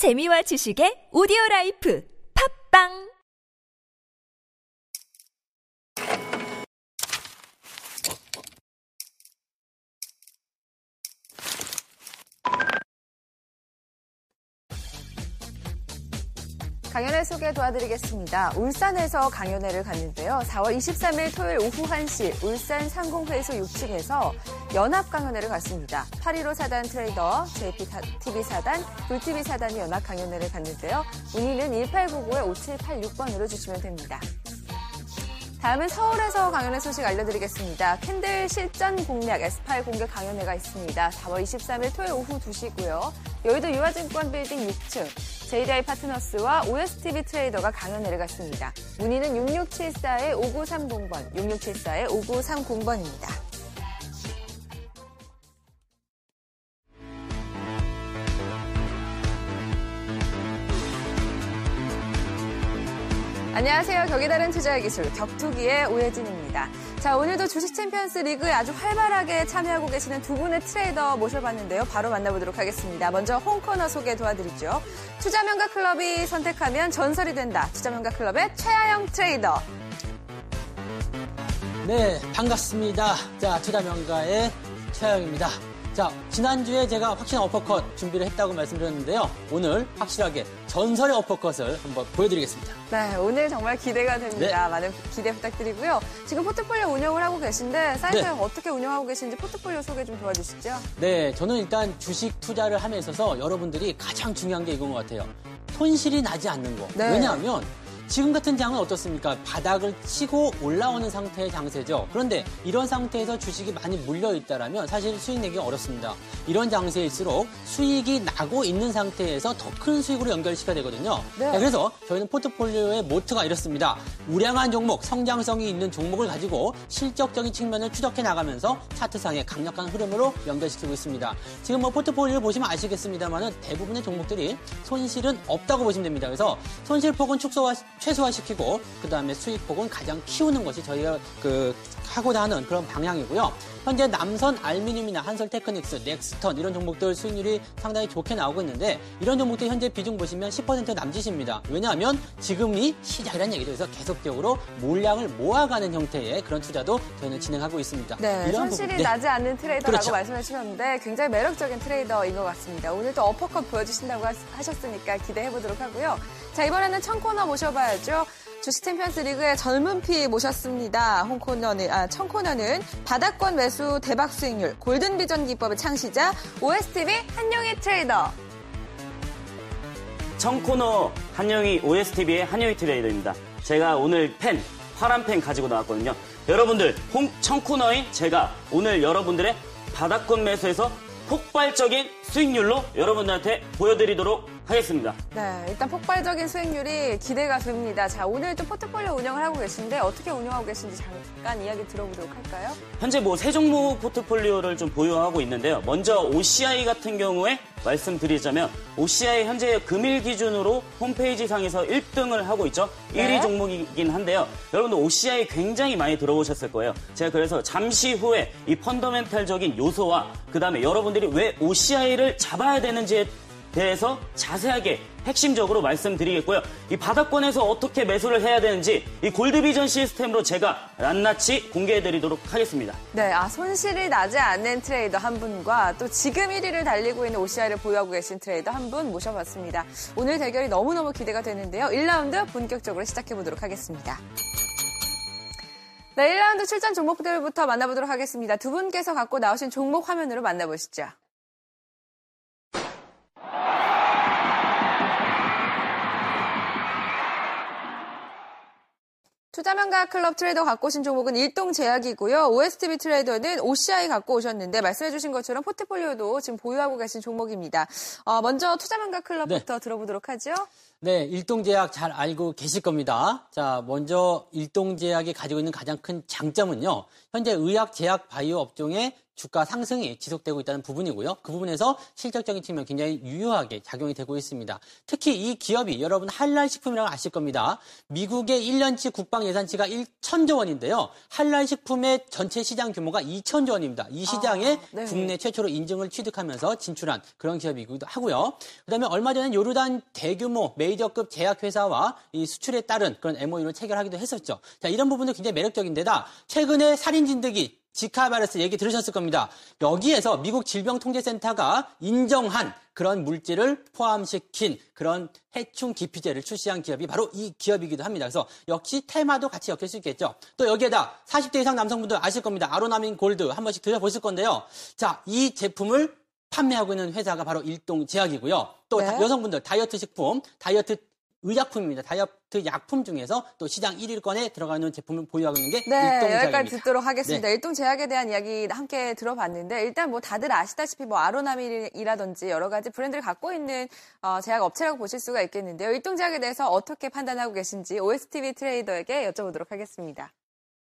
재미와 지식의 오디오 라이프. 팟빵 강연회 소개 도와드리겠습니다. 울산에서 강연회를 갖는데요. 4월 23일 토요일 오후 1시 울산 상공회의소 6층에서 연합 강연회를 갖습니다. 815 사단 트레이더, JPTV 사단, 불TV 사단이 연합 강연회를 갖는데요. 문의는 1899-5786번으로 주시면 됩니다. 다음은 서울에서 강연회 소식 알려드리겠습니다. 캔들 실전 공략 S8 공개 강연회가 있습니다. 4월 23일 토요일 오후 2시고요. 여의도 유화증권 빌딩 6층, JDI 파트너스와 OSTV 트레이더가 강연회를 갔습니다. 문의는 6674-5930번, 6674-5930번입니다. 안녕하세요. 격이 다른 투자의 기술 격투기의 오혜진입니다. 자, 오늘도 주식 챔피언스 리그에 아주 활발하게 참여하고 계시는 두 분의 트레이더 모셔봤는데요. 바로 만나보도록 하겠습니다. 먼저 홍코너 소개 도와드리죠. 투자명가 클럽이 선택하면 전설이 된다. 투자명가 클럽의 최하영 트레이더. 네, 반갑습니다. 자, 투자명가의 최하영입니다. 자, 지난주에 제가 확실한 어퍼컷 준비를 했다고 말씀드렸는데요. 오늘 확실하게 전설의 어퍼컷을 한번 보여드리겠습니다. 네, 오늘 정말 기대가 됩니다. 네. 많은 기대 부탁드리고요. 지금 포트폴리오 운영을 하고 계신데 사이트 네. 어떻게 운영하고 계신지 포트폴리오 소개 좀 도와주시죠. 네, 저는 일단 주식 투자를 함에 있어서 여러분들이 가장 중요한 게 이건 것 같아요. 손실이 나지 않는 거. 네. 왜냐하면 지금 같은 장은 어떻습니까? 바닥을 치고 올라오는 상태의 장세죠. 그런데 이런 상태에서 주식이 많이 물려 있다라면 사실 수익 내기 어렵습니다. 이런 장세일수록 수익이 나고 있는 상태에서 더 큰 수익으로 연결시켜야 되거든요. 네. 그래서 저희는 포트폴리오의 모트가 이렇습니다. 우량한 종목, 성장성이 있는 종목을 가지고 실적적인 측면을 추적해 나가면서 차트상의 강력한 흐름으로 연결시키고 있습니다. 지금 뭐 포트폴리오 보시면 아시겠습니다만은 대부분의 종목들이 손실은 없다고 보시면 됩니다. 그래서 손실폭은 축소와 최소화시키고 그 다음에 수익폭은 가장 키우는 것이 저희가 그 하고자 하는 그런 방향이고요. 현재 남선 알미늄이나 한솔 테크닉스, 넥스턴 이런 종목들 수익률이 상당히 좋게 나오고 있는데 이런 종목들 현재 비중 보시면 10% 남짓입니다. 왜냐하면 지금이 시작이라는 얘기죠. 그래서 계속적으로 물량을 모아가는 형태의 그런 투자도 저희는 진행하고 있습니다. 네, 이런 손실이 부분, 네. 나지 않는 트레이더라고 그렇죠. 말씀해 주셨는데 굉장히 매력적인 트레이더인 것 같습니다. 오늘 도 어퍼컷 보여주신다고 하셨으니까 기대해 보도록 하고요. 자 이번에는 청코너 모셔봐야죠. 주식 챔피언스 리그의 젊은 피 모셨습니다. 홍코너는, 아, 청코너는 바닥권 매수 대박 수익률, 골든 비전 기법의 창시자, OSTV 한영희 트레이더. 청코너 한영희 OSTV의 한영희 트레이더입니다. 제가 오늘 펜, 파란 펜 가지고 나왔거든요. 여러분들, 홍, 청코너인 제가 오늘 여러분들의 바닥권 매수에서 폭발적인 수익률로 여러분들한테 보여드리도록 하겠습니다. 네, 일단 폭발적인 수익률이 기대가 됩니다. 자, 오늘 또 포트폴리오 운영을 하고 계신데 어떻게 운영하고 계신지 잠깐 이야기 들어보도록 할까요? 현재 뭐 세 종목 포트폴리오를 좀 보유하고 있는데요. 먼저 OCI 같은 경우에 말씀드리자면 OCI 현재 금일 기준으로 홈페이지 상에서 1등을 하고 있죠. 네. 1위 종목이긴 한데요. 여러분들 OCI 굉장히 많이 들어보셨을 거예요. 제가 그래서 잠시 후에 이 펀더멘탈적인 요소와 그 다음에 여러분들이 왜 OCI를 잡아야 되는지에 대해서 자세하게 핵심적으로 말씀드리겠고요. 이 바닥권에서 어떻게 매수를 해야 되는지 이 골드비전 시스템으로 제가 낱낱이 공개해드리도록 하겠습니다. 네, 아 손실이 나지 않는 트레이더 한 분과 또 지금 1위를 달리고 있는 OCI를 보유하고 계신 트레이더 한 분 모셔봤습니다. 오늘 대결이 너무너무 기대가 되는데요. 1라운드 본격적으로 시작해보도록 하겠습니다. 네, 1라운드 출전 종목들부터 만나보도록 하겠습니다. 두 분께서 갖고 나오신 종목 화면으로 만나보시죠. 투자명가 클럽 트레이더 갖고 오신 종목은 일동제약이고요. OSTB 트레이더는 OCI 갖고 오셨는데 말씀해주신 것처럼 포트폴리오도 지금 보유하고 계신 종목입니다. 어, 먼저 투자명가 클럽부터 네. 들어보도록 하죠. 네, 일동제약 잘 알고 계실 겁니다. 자, 먼저 일동제약이 가지고 있는 가장 큰 장점은요. 현재 의학 제약 바이오 업종의 주가 상승이 지속되고 있다는 부분이고요. 그 부분에서 실적적인 측면 굉장히 유효하게 작용이 되고 있습니다. 특히 이 기업이 여러분 한랄식품이라고 아실 겁니다. 미국의 1년치 국방 예산치가 1천조 원인데요. 한랄식품의 전체 시장 규모가 2천조 원입니다. 이 시장에 아, 네. 국내 최초로 인증을 취득하면서 진출한 그런 기업이기도 하고요. 그다음에 얼마 전에 요르단 대규모 메이저급 제약회사와 이 수출에 따른 그런 MOU를 체결하기도 했었죠. 자, 이런 부분도 굉장히 매력적인 데다 최근에 살인 진드기 지카 바이러스 얘기 들으셨을 겁니다. 여기에서 미국 질병통제센터가 인정한 그런 물질을 포함시킨 그런 해충 기피제를 출시한 기업이 바로 이 기업이기도 합니다. 그래서 역시 테마도 같이 엮일 수 있겠죠. 또 여기에다 40대 이상 남성분들 아실 겁니다. 아로나민 골드 한 번씩 드셔보실 건데요. 자, 이 제품을 판매하고 있는 회사가 바로 일동 제약이고요. 또 네. 다- 여성분들 다이어트 식품, 다이어트 의약품입니다. 다이어트 약품 중에서 또 시장 1위권에 들어가는 제품을 보유하고 있는 게 네, 일동제약입니다. 여기까지 듣도록 하겠습니다. 네. 일동 제약에 대한 이야기 함께 들어봤는데 일단 뭐 다들 아시다시피 뭐 아로나밀이라든지 여러 가지 브랜드를 갖고 있는 어, 제약 업체라고 보실 수가 있겠는데요. 일동 제약에 대해서 어떻게 판단하고 계신지 OSTV 트레이더에게 여쭤보도록 하겠습니다.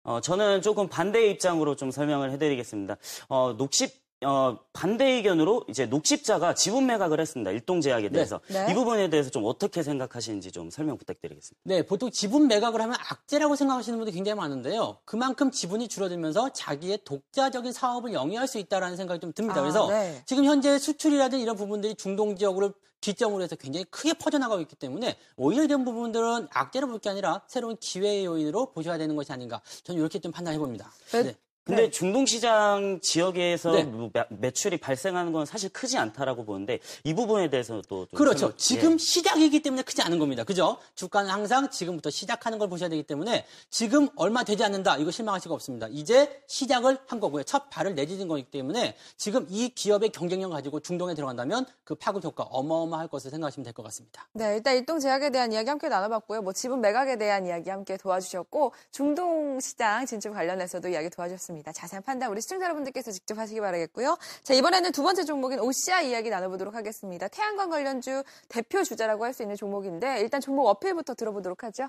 어, 저는 조금 반대의 입장으로 좀 설명을 해드리겠습니다. 어, 녹십, 어, 반대 의견으로 이제 녹십자가 지분 매각을 했습니다. 일동제약에 대해서. 네. 이 부분에 대해서 좀 어떻게 생각하시는지 좀 설명 부탁드리겠습니다. 네, 보통 지분 매각을 하면 악재라고 생각하시는 분들이 굉장히 많은데요. 그만큼 지분이 줄어들면서 자기의 독자적인 사업을 영위할 수 있다는 생각이 좀 듭니다. 아, 그래서 네. 지금 현재 수출이라든 이런 부분들이 중동 지역으로 기점으로 해서 굉장히 크게 퍼져나가고 있기 때문에 오히려 이런 부분들은 악재로 볼 게 아니라 새로운 기회의 요인으로 보셔야 되는 것이 아닌가. 저는 이렇게 좀 판단해 봅니다. 네. 근데 중동시장 지역에서 네. 뭐 매- 매출이 발생하는 건 사실 크지 않다라고 보는데 이 부분에 대해서도 좀 그렇죠. 설명- 지금 예. 시작이기 때문에 크지 않은 겁니다. 그죠? 주가는 항상 지금부터 시작하는 걸 보셔야 되기 때문에 지금 얼마 되지 않는다. 이거 실망할 수가 없습니다. 이제 시작을 한 거고요. 첫 발을 내딛은 거기 때문에 지금 이 기업의 경쟁력 가지고 중동에 들어간다면 그 파급 효과 어마어마할 것을 생각하시면 될 것 같습니다. 네, 일단 일동 제약에 대한 이야기 함께 나눠봤고요. 뭐 지분 매각에 대한 이야기 함께 도와주셨고 중동 시장 진출 관련해서도 이야기 도와주셨습니다. 자세한 판단 우리 시청자 여러분들께서 직접 하시기 바라겠고요. 자 이번에는 두 번째 종목인 OCI 이야기 나눠보도록 하겠습니다. 태양광 관련주 대표 주자라고 할 수 있는 종목인데 일단 종목 어필부터 들어보도록 하죠.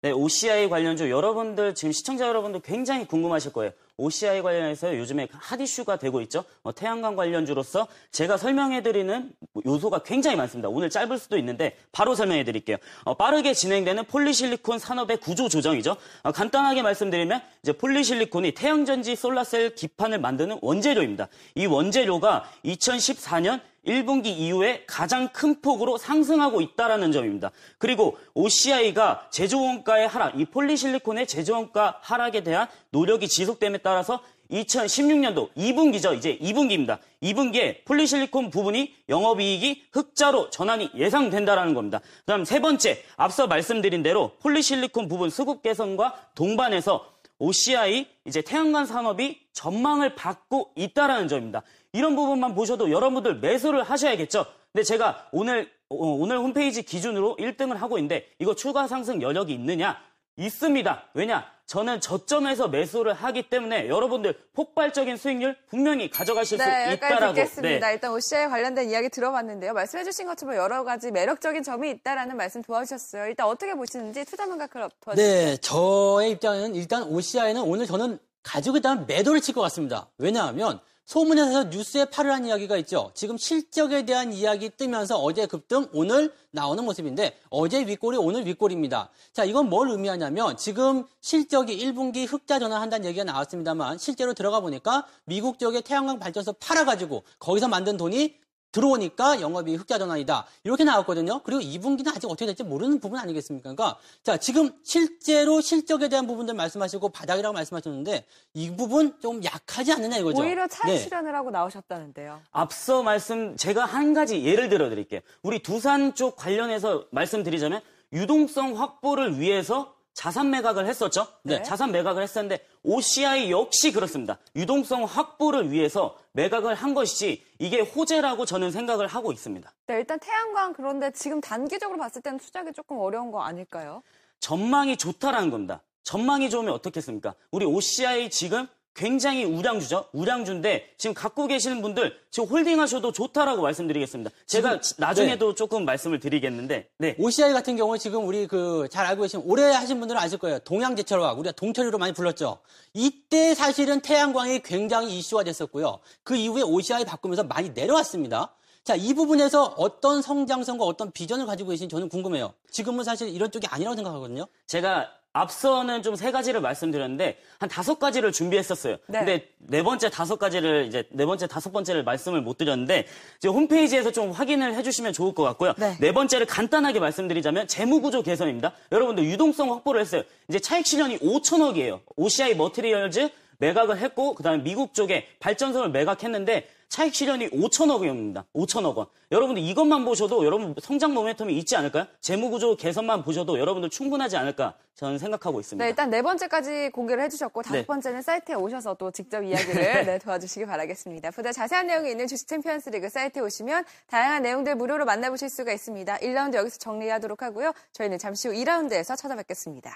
네, OCI 관련주 여러분들 지금 시청자 여러분들 굉장히 궁금하실 거예요. OCI 관련해서 요즘에 핫 이슈가 되고 있죠. 어, 태양광 관련주로서 제가 설명해드리는 요소가 굉장히 많습니다. 오늘 짧을 수도 있는데 바로 설명해드릴게요. 어, 빠르게 진행되는 폴리실리콘 산업의 구조 조정이죠. 어, 간단하게 말씀드리면 이제 폴리실리콘이 태양전지 솔라셀 기판을 만드는 원재료입니다. 이 원재료가 2014년 1분기 이후에 가장 큰 폭으로 상승하고 있다라는 점입니다. 그리고 OCI가 제조원가의 하락, 이 폴리실리콘의 제조원가 하락에 대한 노력이 지속됨에 따라서 2016년도 2분기죠. 이제 2분기입니다. 2분기에 폴리실리콘 부분이 영업이익이 흑자로 전환이 예상된다라는 겁니다. 그다음 세 번째, 앞서 말씀드린 대로 폴리실리콘 부분 수급 개선과 동반해서 OCI 이제 태양광 산업이 전망을 받고 있다라는 점입니다. 이런 부분만 보셔도 여러분들 매수를 하셔야겠죠. 근데 제가 오늘 어, 오늘 홈페이지 기준으로 1등을 하고 있는데 이거 추가 상승 여력이 있느냐? 있습니다. 왜냐? 저는 저점에서 매수를 하기 때문에 여러분들 폭발적인 수익률 분명히 가져가실 네, 수 있다라고. 듣겠습니다. 일단 OCI 관련된 이야기 들어봤는데요. 말씀해주신 것처럼 여러 가지 매력적인 점이 있다라는 말씀 도와주셨어요. 일단 어떻게 보시는지 투자 문각을 도와주세요. 네, 저의 입장에는 일단 OCI는 오늘 저는 가지고 있다면 매도를 칠 것 같습니다. 왜냐하면 소문에서 뉴스에 한 이야기가 있죠. 지금 실적에 대한 이야기 뜨면서 어제 급등, 오늘 나오는 모습인데 어제 윗골이 오늘 윗골입니다. 자, 이건 뭘 의미하냐면 지금 실적이 1분기 흑자 전환한다는 얘기가 나왔습니다만 실제로 들어가 보니까 미국 쪽에 태양광 발전소 팔아가지고 거기서 만든 돈이 들어오니까 영업이 흑자 전환이다. 이렇게 나왔거든요. 그리고 2분기는 아직 어떻게 될지 모르는 부분 아니겠습니까? 그러니까 자, 지금 실제로 실적에 대한 부분들 말씀하시고 바닥이라고 말씀하셨는데 이 부분 좀 약하지 않느냐 이거죠. 오히려 차익 네. 실현을 하고 나오셨다는데요. 앞서 말씀 제가 한 가지 예를 들어 드릴게요. 우리 두산 쪽 관련해서 말씀드리자면 유동성 확보를 위해서 자산 매각을 했었죠. 네. 자산 매각을 했었는데 OCI 역시 그렇습니다. 유동성 확보를 위해서 매각을 한 것이지 이게 호재라고 저는 생각을 하고 있습니다. 네, 일단 태양광 그런데 지금 단기적으로 봤을 때는 투자하기 조금 어려운 거 아닐까요? 전망이 좋다라는 겁니다. 전망이 좋으면 어떻겠습니까? 우리 OCI 지금 굉장히 우량주죠. 우량주인데 지금 갖고 계시는 분들 지금 홀딩하셔도 좋다라고 말씀드리겠습니다. 제가 지금, 나중에도 네. 조금 말씀을 드리겠는데 네. OCI 같은 경우 지금 우리 그 잘 알고 계신 오래 하신 분들은 아실 거예요. 동양제철화학 우리가 동철이로 많이 불렀죠. 이때 사실은 태양광이 굉장히 이슈화 됐었고요. 그 이후에 OCI 바꾸면서 많이 내려왔습니다. 자, 이 부분에서 어떤 성장성과 어떤 비전을 가지고 계신지 저는 궁금해요. 지금은 사실 이런 쪽이 아니라고 생각하거든요. 제가 앞서는 좀 세 가지를 말씀드렸는데 한 다섯 가지를 준비했었어요. 네. 근데 네 번째 다섯 가지를 이제 네 번째 다섯 번째를 말씀을 못 드렸는데 이제 홈페이지에서 좀 확인을 해주시면 좋을 것 같고요. 네. 네 번째를 간단하게 말씀드리자면 재무 구조 개선입니다. 여러분들 유동성 확보를 했어요. 이제 차익 실현이 5천억이에요. OCI 머티리얼즈 매각을 했고 그다음에 미국 쪽에 발전소를 매각했는데 차익 실현이 5천억 원입니다. 5천억 원. 여러분들 이것만 보셔도 여러분 성장 모멘텀이 있지 않을까요? 재무 구조 개선만 보셔도 여러분들 충분하지 않을까 저는 생각하고 있습니다. 네, 일단 네 번째까지 공개를 해주셨고 다섯 네. 번째는 사이트에 오셔서 또 직접 이야기를 네, 도와주시기 바라겠습니다. 보다 자세한 내용이 있는 주식 챔피언스 리그 사이트에 오시면 다양한 내용들 무료로 만나보실 수가 있습니다. 1라운드 여기서 정리하도록 하고요. 저희는 잠시 후 2라운드에서 찾아뵙겠습니다.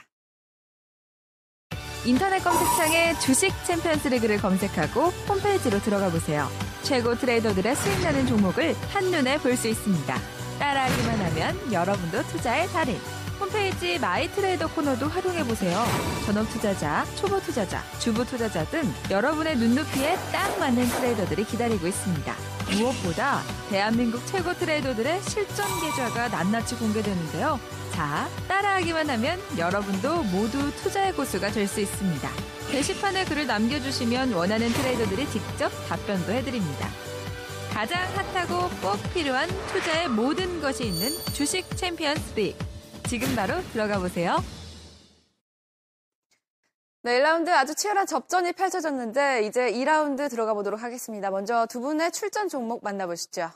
인터넷 검색창에 주식 챔피언스 리그를 검색하고 홈페이지로 들어가 보세요. 최고 트레이더들의 수익나는 종목을 한눈에 볼 수 있습니다. 따라하기만 하면 여러분도 투자의 달인. 홈페이지 My Trader 코너도 활용해 보세요. 전업 투자자, 초보 투자자, 주부 투자자 등 여러분의 눈높이에 딱 맞는 트레이더들이 기다리고 있습니다. 무엇보다 대한민국 최고 트레이더들의 실전 계좌가 낱낱이 공개되는데요. 자, 따라하기만 하면 여러분도 모두 투자의 고수가 될 수 있습니다. 게시판에 글을 남겨주시면 원하는 트레이더들이 직접 답변도 해드립니다. 가장 핫하고 꼭 필요한 투자의 모든 것이 있는 주식 챔피언스 리 지금 바로 들어가 보세요. 네, 1라운드 아주 치열한 접전이 펼쳐졌는데 이제 2라운드 들어가 보도록 하겠습니다. 먼저 두 분의 출전 종목 만나보시죠.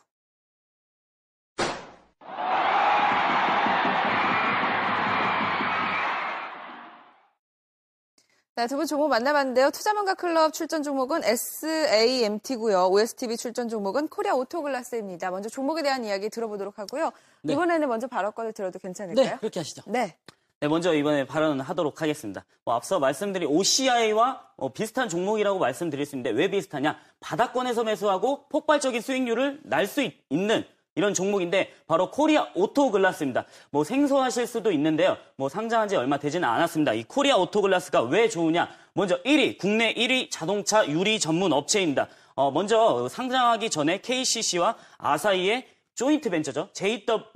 네, 두 분 종목 만나봤는데요. 투자명가 클럽 출전 종목은 SAMT고요. OSTV 출전 종목은 코리아 오토글라스입니다. 먼저 종목에 대한 이야기 들어보도록 하고요. 네. 이번에는 먼저 발언권을 들어도 괜찮을까요? 네, 그렇게 하시죠. 네. 네, 먼저 이번에 발언을 하도록 하겠습니다. 뭐 앞서 말씀드린 OCI와 어, 비슷한 종목이라고 말씀드릴 수 있는데 왜 비슷하냐? 바닥권에서 매수하고 폭발적인 수익률을 날 수 있는 이런 종목인데 바로 코리아 오토글라스입니다. 뭐 생소하실 수도 있는데요. 뭐 상장한 지 얼마 되지는 않았습니다. 이 코리아 오토글라스가 왜 좋으냐? 먼저 1위, 국내 1위 자동차 유리 전문 업체입니다. 어, 먼저 상장하기 전에 KCC와 아사히의 조인트 벤처죠.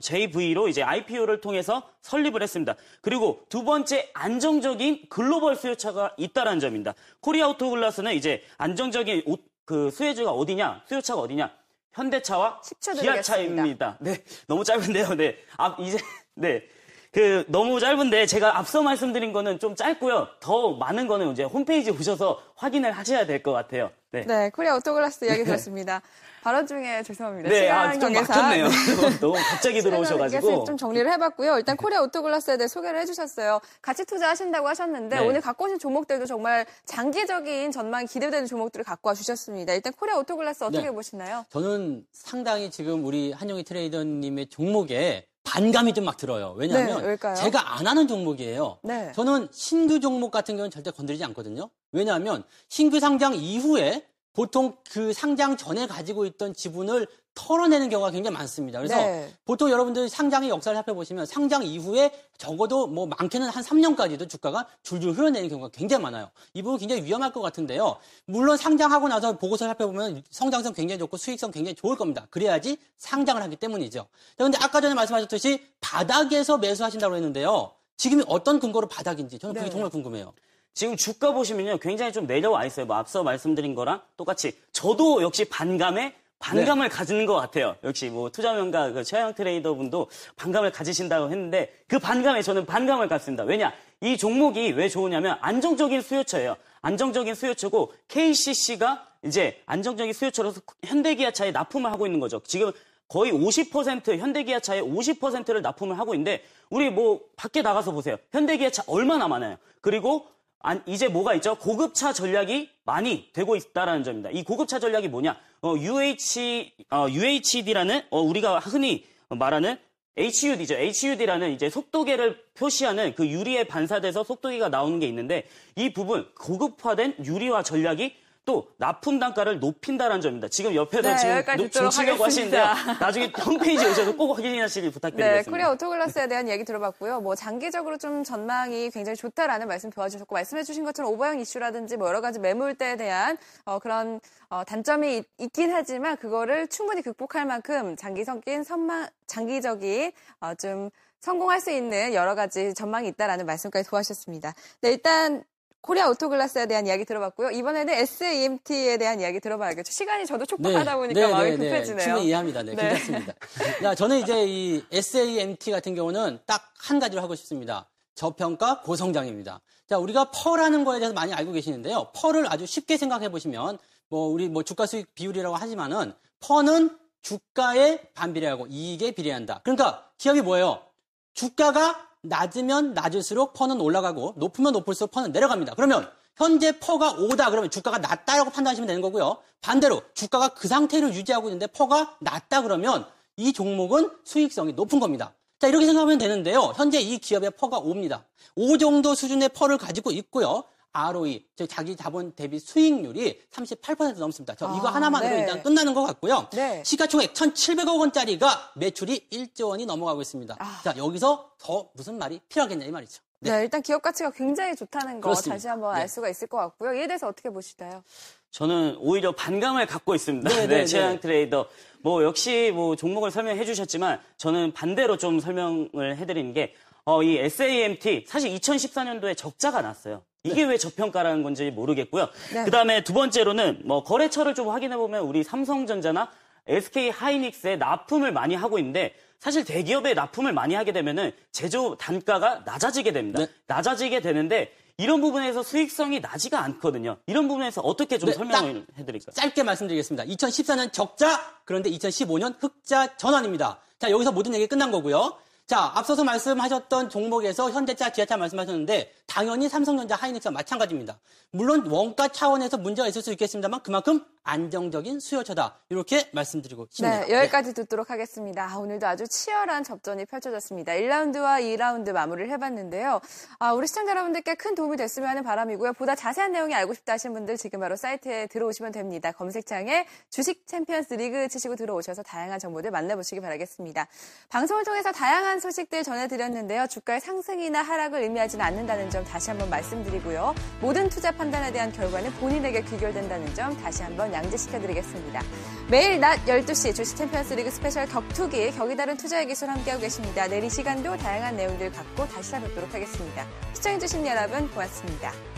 JV로 이제 IPO를 통해서 설립을 했습니다. 그리고 두 번째 안정적인 글로벌 수요차가 있다는 점입니다. 코리아 오토글라스는 이제 안정적인 그 수혜주가 어디냐? 수요차가 어디냐? 현대차와 기아차입니다. 네, 너무 짧은데요. 네, 아 이제 네. 그 너무 짧은데 제가 앞서 말씀드린 거는 좀 짧고요. 더 많은 거는 이제 홈페이지 오셔서 확인을 하셔야 될 것 같아요. 네. 네, 코리아 오토글라스 이야기 들었습니다. 발언 중에 죄송합니다. 네, 아, 좀 막혔네요. 너무 갑자기 들어오셔가지고. 좀 정리를 해봤고요. 일단 코리아 오토글라스에 대해 소개를 해주셨어요. 같이 투자하신다고 하셨는데 네. 오늘 갖고 오신 종목들도 정말 장기적인 전망이 기대되는 종목들을 갖고 와 주셨습니다. 일단 코리아 오토글라스 어떻게 네. 보시나요? 저는 상당히 지금 우리 한용희 트레이더님의 종목에 반감이 좀 막 들어요. 왜냐하면 네, 제가 안 하는 종목이에요. 네. 저는 신규 종목 같은 경우는 절대 건드리지 않거든요. 왜냐하면 신규 상장 이후에 보통 그 상장 전에 가지고 있던 지분을 털어내는 경우가 굉장히 많습니다. 그래서 네. 보통 여러분들 상장의 역사를 살펴보시면 상장 이후에 적어도 뭐 많게는 한 3년까지도 주가가 줄줄 흘러내는 경우가 굉장히 많아요. 이 부분 굉장히 위험할 것 같은데요. 물론 상장하고 나서 보고서 살펴보면 성장성 굉장히 좋고 수익성 굉장히 좋을 겁니다. 그래야지 상장을 하기 때문이죠. 그런데 아까 전에 말씀하셨듯이 바닥에서 매수하신다고 했는데요. 지금 어떤 근거로 바닥인지 저는 그게 네. 정말 궁금해요. 지금 주가 보시면요. 굉장히 좀 내려와 있어요. 뭐 앞서 말씀드린 거랑 똑같이. 저도 역시 반감에 반감을 네. 가지는 것 같아요. 역시 뭐 투자명가 그 최영 트레이더 분도 반감을 가지신다고 했는데 그 반감에 저는 반감을 갖습니다. 왜냐? 이 종목이 왜 좋으냐면 안정적인 수요처예요. 안정적인 수요처고 KCC가 이제 안정적인 수요처로서 현대기아차에 납품을 하고 있는 거죠. 지금 거의 50% 현대기아차에 50%를 납품을 하고 있는데 우리 뭐 밖에 나가서 보세요. 현대기아차 얼마나 많아요. 그리고 이제 뭐가 있죠? 고급차 전략이 많이 되고 있다라는 점입니다. 이 고급차 전략이 뭐냐? 어, UH, 어, UHD라는 어, 우리가 흔히 말하는 HUD죠. HUD라는 이제 속도계를 표시하는 그 유리에 반사돼서 속도계가 나오는 게 있는데 이 부분 고급화된 유리화 전략이 또 납품 단가를 높인다는 점입니다. 지금 옆에서 네, 지금 하겠습니다. 하시는데요. 나중에 홈페이지 오셔서 꼭 확인하시길 네, 부탁드리겠습니다. 코리아 오토글라스에 대한 얘기 들어봤고요. 뭐 장기적으로 좀 전망이 굉장히 좋다라는 말씀 도와주셨고 말씀해주신 것처럼 overhang 이슈라든지 뭐 여러 가지 매물대에 대한 어, 그런 어, 단점이 있, 있긴 하지만 그거를 충분히 극복할 만큼 장기적인 선망, 장기적인 어, 좀 성공할 수 있는 여러 가지 전망이 있다라는 말씀까지 도와주셨습니다. 네, 일단 코리아 오토글라스에 대한 이야기 들어봤고요. 이번에는 SAMT에 대한 이야기 들어봐야겠죠. 시간이 저도 촉박하다 보니까 마음이 급해지네요. 충분히 이해합니다. 네, 네. 괜찮습니다. 자, 저는 이제 이 SAMT 같은 경우는 딱 한 가지로 하고 싶습니다. 저평가 고성장입니다. 자, 우리가 펄하는 거에 대해서 많이 알고 계시는데요. 펄을 아주 쉽게 생각해 보시면 뭐 우리 뭐 주가 수익 비율이라고 하지만은 펄은 주가에 반비례하고 이익에 비례한다. 그러니까 기업이 뭐예요? 주가가 낮으면 낮을수록 퍼는 올라가고 높으면 높을수록 퍼는 내려갑니다. 그러면 현재 PER가 오다 그러면 주가가 낮다라고 판단하시면 되는 거고요. 반대로 주가가 그 상태를 유지하고 있는데 PER가 낮다 그러면 이 종목은 수익성이 높은 겁니다. 자 이렇게 생각하면 되는데요. 현재 이 기업의 PER가 5입니다. 5 정도 수준의 PER를 가지고 있고요. ROE, 즉 자기 자본 대비 수익률이 38% 넘습니다. 저 이거 아, 하나만으로 네. 일단 끝나는 것 같고요. 네. 시가총액 1,700억 원짜리가 매출이 1조 원이 넘어가고 있습니다. 아. 자, 여기서 더 무슨 말이 필요하겠냐 이 말이죠. 네. 일단 기업 가치가 굉장히 좋다는 거 그렇습니다. 다시 한번 네. 알 수가 있을 것 같고요. 이에 대해서 어떻게 보시나요? 저는 오히려 반감을 갖고 있습니다. 네, 네, 네, 최양 네. 트레이더. 뭐 역시 뭐 종목을 설명해 주셨지만 저는 반대로 좀 설명을 해드리는 게 어, 이 SAMT 사실 2014년도에 적자가 났어요. 이게 왜 저평가라는 건지 모르겠고요. 네. 그 다음에 두 번째로는 뭐 거래처를 좀 확인해 보면 우리 삼성전자나 SK 하이닉스에 납품을 많이 하고 있는데 사실 대기업에 납품을 많이 하게 되면은 제조 단가가 낮아지게 됩니다. 네. 낮아지게 되는데 이런 부분에서 수익성이 나지가 않거든요. 이런 부분에서 어떻게 좀 네, 설명을 해드릴까요? 짧게 말씀드리겠습니다. 2014년 적자, 그런데 2015년 흑자 전환입니다. 자, 여기서 모든 얘기 끝난 거고요. 자, 앞서서 말씀하셨던 종목에서 현대차, 기아차 말씀하셨는데 당연히 삼성전자, 하이닉스와 마찬가지입니다. 물론 원가 차원에서 문제가 있을 수 있겠습니다만 그만큼 안정적인 수요처다. 이렇게 말씀드리고 싶네요. 네, 여기까지 듣도록 하겠습니다. 아, 오늘도 아주 치열한 접전이 펼쳐졌습니다. 1라운드와 2라운드 마무리를 해봤는데요. 아, 우리 시청자 여러분들께 큰 도움이 됐으면 하는 바람이고요. 보다 자세한 내용이 알고 싶다 하신 분들 지금 바로 사이트에 들어오시면 됩니다. 검색창에 주식 챔피언스 리그 치시고 들어오셔서 다양한 정보들 만나보시기 바라겠습니다. 방송을 통해서 다양한 소식들 전해드렸는데요. 주가의 상승이나 하락을 의미하지는 않는다는 점 다시 한번 말씀드리고요. 모든 투자 판단에 대한 결과는 본인에게 귀결된다는 점 다시 한번 양지시켜드리겠습니다. 매일 낮 12시 주식 챔피언스 리그 스페셜 격투기 격이 다른 투자의 기술 함께하고 계십니다. 내일 이 시간도 다양한 내용들 갖고 다시 찾아뵙도록 하겠습니다. 시청해주신 여러분 고맙습니다.